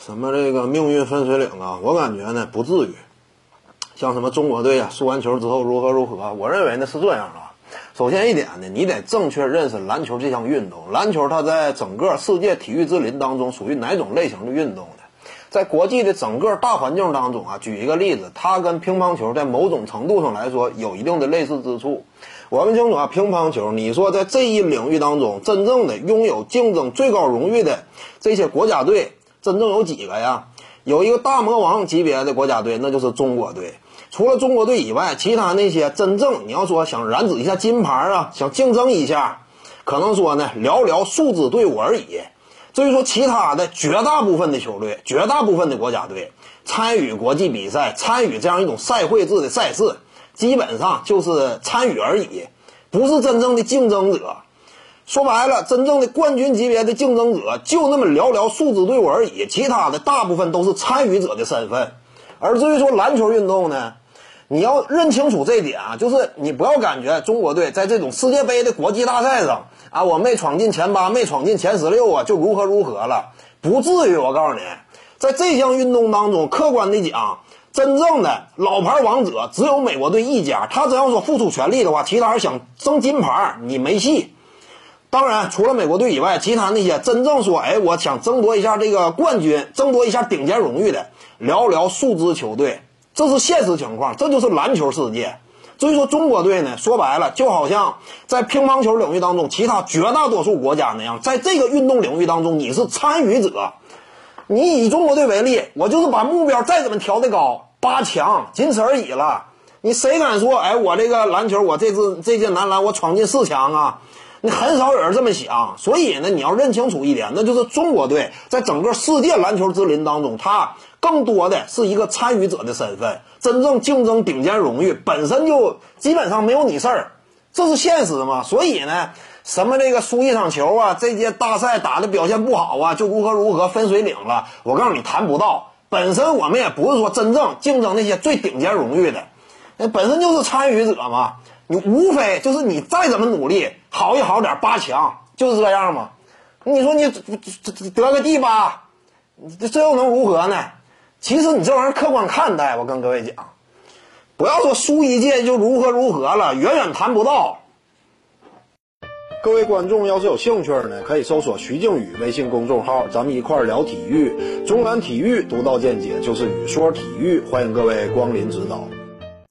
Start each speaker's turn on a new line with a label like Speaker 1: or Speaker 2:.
Speaker 1: 什么这个命运分水岭啊？我感觉呢不至于。像什么中国队啊，输完球之后如何如何？我认为呢是这样啊。首先一点呢，你得正确认识篮球这项运动。篮球它在整个世界体育之林当中属于哪种类型的运动呢？在国际的整个大环境当中啊，举一个例子，它跟乒乓球在某种程度上来说有一定的类似之处。我们清楚啊，乒乓球，你说在这一领域当中，真正的拥有竞争最高荣誉的这些国家队，真正有几个呀？有一个大魔王级别的国家队，那就是中国队。除了中国队以外，其他那些真正你要说想染指一下金牌啊，想竞争一下，可能说呢寥寥数支队伍而已。至于说其他的绝大部分的球队、绝大部分的国家队参与国际比赛、参与这样一种赛会制的赛事，基本上就是参与而已，不是真正的竞争者。说白了，真正的冠军级别的竞争者就那么寥寥数支队伍而已，其他的大部分都是参与者的身份。而至于说篮球运动呢？你要认清楚这一点啊，就是你不要感觉中国队在这种世界杯的国际大赛上啊，我没闯进前八，没闯进前十六啊，就如何如何了，不至于。我告诉你，在这项运动当中，客观的讲，真正的老牌王者只有美国队一家。他只要说付出全力的话，其他人想争金牌，你没戏。当然，除了美国队以外，其他那些真正说，哎，我想争夺一下这个冠军，争夺一下顶尖荣誉的，寥寥数支球队。这是现实情况，这就是篮球世界。至于说中国队呢，说白了，就好像在乒乓球领域当中，其他绝大多数国家那样，在这个运动领域当中，你是参与者。你以中国队为例，我就是把目标再怎么调的高，八强仅此而已了。你谁敢说，哎，我这个篮球，我这次这届男篮，我闯进四强啊？你很少有人这么想。所以呢，你要认清楚一点，那就是中国队在整个世界篮球之林当中，他。更多的是一个参与者的身份，真正竞争顶尖荣誉本身就基本上没有你事儿，这是现实嘛？所以呢，什么这个输一场球啊，这届大赛打的表现不好啊，就如何如何分水岭了？我告诉你，谈不到。本身我们也不是说真正竞争那些最顶尖荣誉的，那本身就是参与者嘛。你无非就是你再怎么努力，好一好点八强就是这样嘛。你说你得个第八，这这又能如何呢？其实你这玩意儿客观看待，我跟各位讲，不要说输一届就如何如何了，远远谈不到。各位观众要是有兴趣呢，可以搜索徐静宇微信公众号，咱们一块儿聊体育，中南体育独到见解就是语说体育，欢迎各位光临指导。